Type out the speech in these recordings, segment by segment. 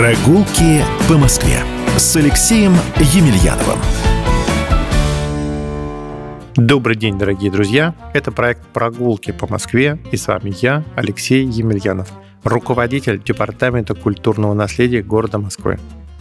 Прогулки по Москве с Алексеем Емельяновым. Добрый день, дорогие друзья! Это проект «Прогулки по Москве» и с вами я, Алексей Емельянов, руководитель Департамента культурного наследия города Москвы.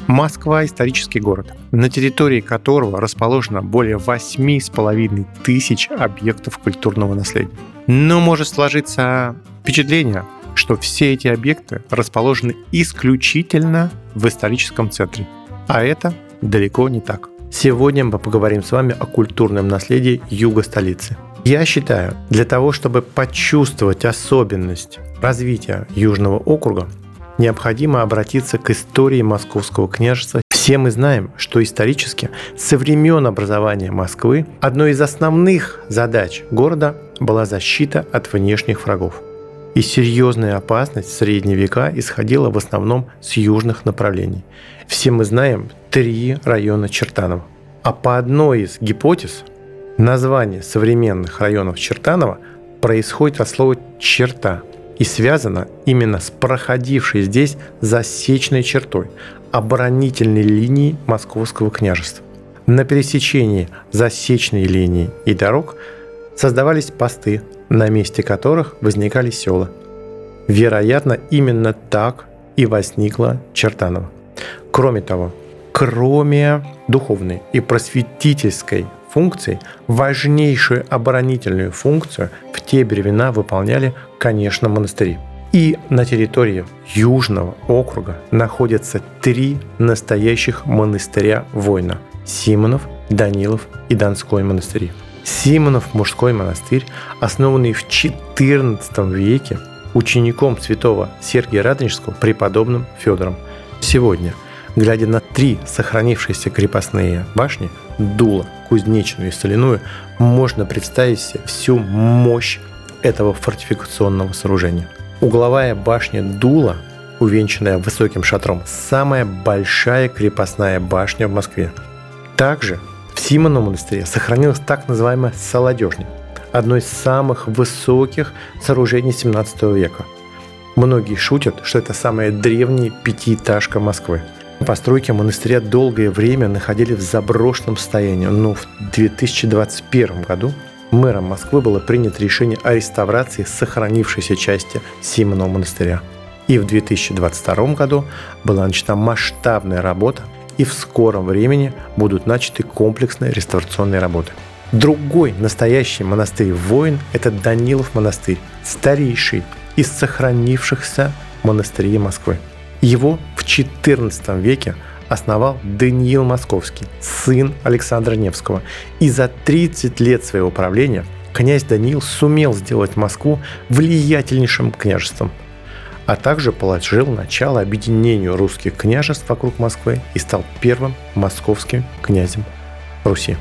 Москва – исторический город, на территории которого расположено более 8,5 тысяч объектов культурного наследия. Но может сложиться впечатление, что все эти объекты расположены исключительно в историческом центре. А это далеко не так. Сегодня мы поговорим с вами о культурном наследии юга столицы. Я считаю, для того, чтобы почувствовать особенность развития Южного округа, необходимо обратиться к истории Московского княжества. Все мы знаем, что исторически со времен образования Москвы одной из основных задач города была защита от внешних врагов. И серьезная опасность в средние века исходила в основном с южных направлений. Все мы знаем три района Чертанова. А по одной из гипотез, название современных районов Чертанова происходит от слова «черта» и связано именно с проходившей здесь засечной чертой, оборонительной линии Московского княжества. На пересечении засечной линии и дорог создавались посты, на месте которых возникали села. Вероятно, именно так и возникла Чертанова. Кроме того, кроме духовной и просветительской функций, важнейшую оборонительную функцию в те времена выполняли, конечно, монастыри. И на территории Южного округа находятся три настоящих монастыря воина – Симонов, Данилов и Донской монастыри – Симонов мужской монастырь, основанный в XIV веке учеником святого Сергия Радонежского преподобным Федором. Сегодня, глядя на три сохранившиеся крепостные башни, Дула, Кузнечную и Соляную, можно представить себе всю мощь этого фортификационного сооружения. Угловая башня Дула, увенчанная высоким шатром, самая большая крепостная башня в Москве. Также в Симоновом монастыре сохранилась так называемая Солодежня, одно из самых высоких сооружений 17 века. Многие шутят, что это самая древняя пятиэтажка Москвы. Постройки монастыря долгое время находили в заброшенном состоянии, но в 2021 году мэром Москвы было принято решение о реставрации сохранившейся части Симонова монастыря. И в 2022 году была начата масштабная работа и в скором времени будут начаты комплексные реставрационные работы. Другой настоящий монастырь воин – это Данилов монастырь, старейший из сохранившихся монастырей Москвы. Его в XIV веке основал Даниил Московский, сын Александра Невского. И за 30 лет своего правления князь Даниил сумел сделать Москву влиятельнейшим княжеством – а также положил начало объединению русских княжеств вокруг Москвы и стал первым московским князем Руси.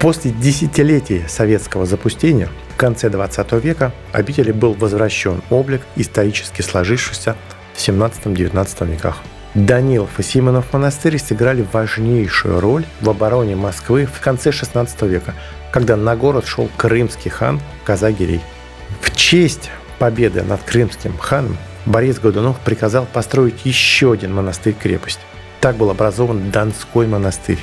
После десятилетий советского запустения в конце 20 века обители был возвращен облик, исторически сложившийся в 17-19 веках. Данилов и Симонов монастырь сыграли важнейшую роль в обороне Москвы в конце 16 века, когда на город шел крымский хан Казагирей. В честь победы над крымским ханом Борис Годунов приказал построить еще один монастырь-крепость. Так был образован Донской монастырь,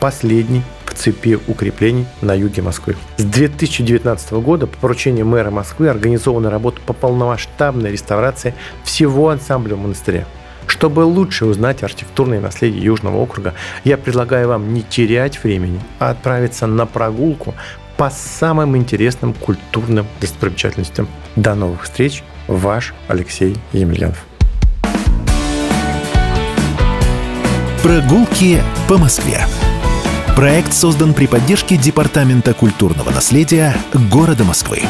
последний в цепи укреплений на юге Москвы. С 2019 года по поручению мэра Москвы организована работа по полномасштабной реставрации всего ансамбля монастыря. Чтобы лучше узнать архитектурное наследие Южного округа, я предлагаю вам не терять времени, а отправиться на прогулку по самым интересным культурным достопримечательностям. До новых встреч! Ваш Алексей Емельянов. Прогулки по Москве. Проект создан при поддержке Департамента культурного наследия города Москвы.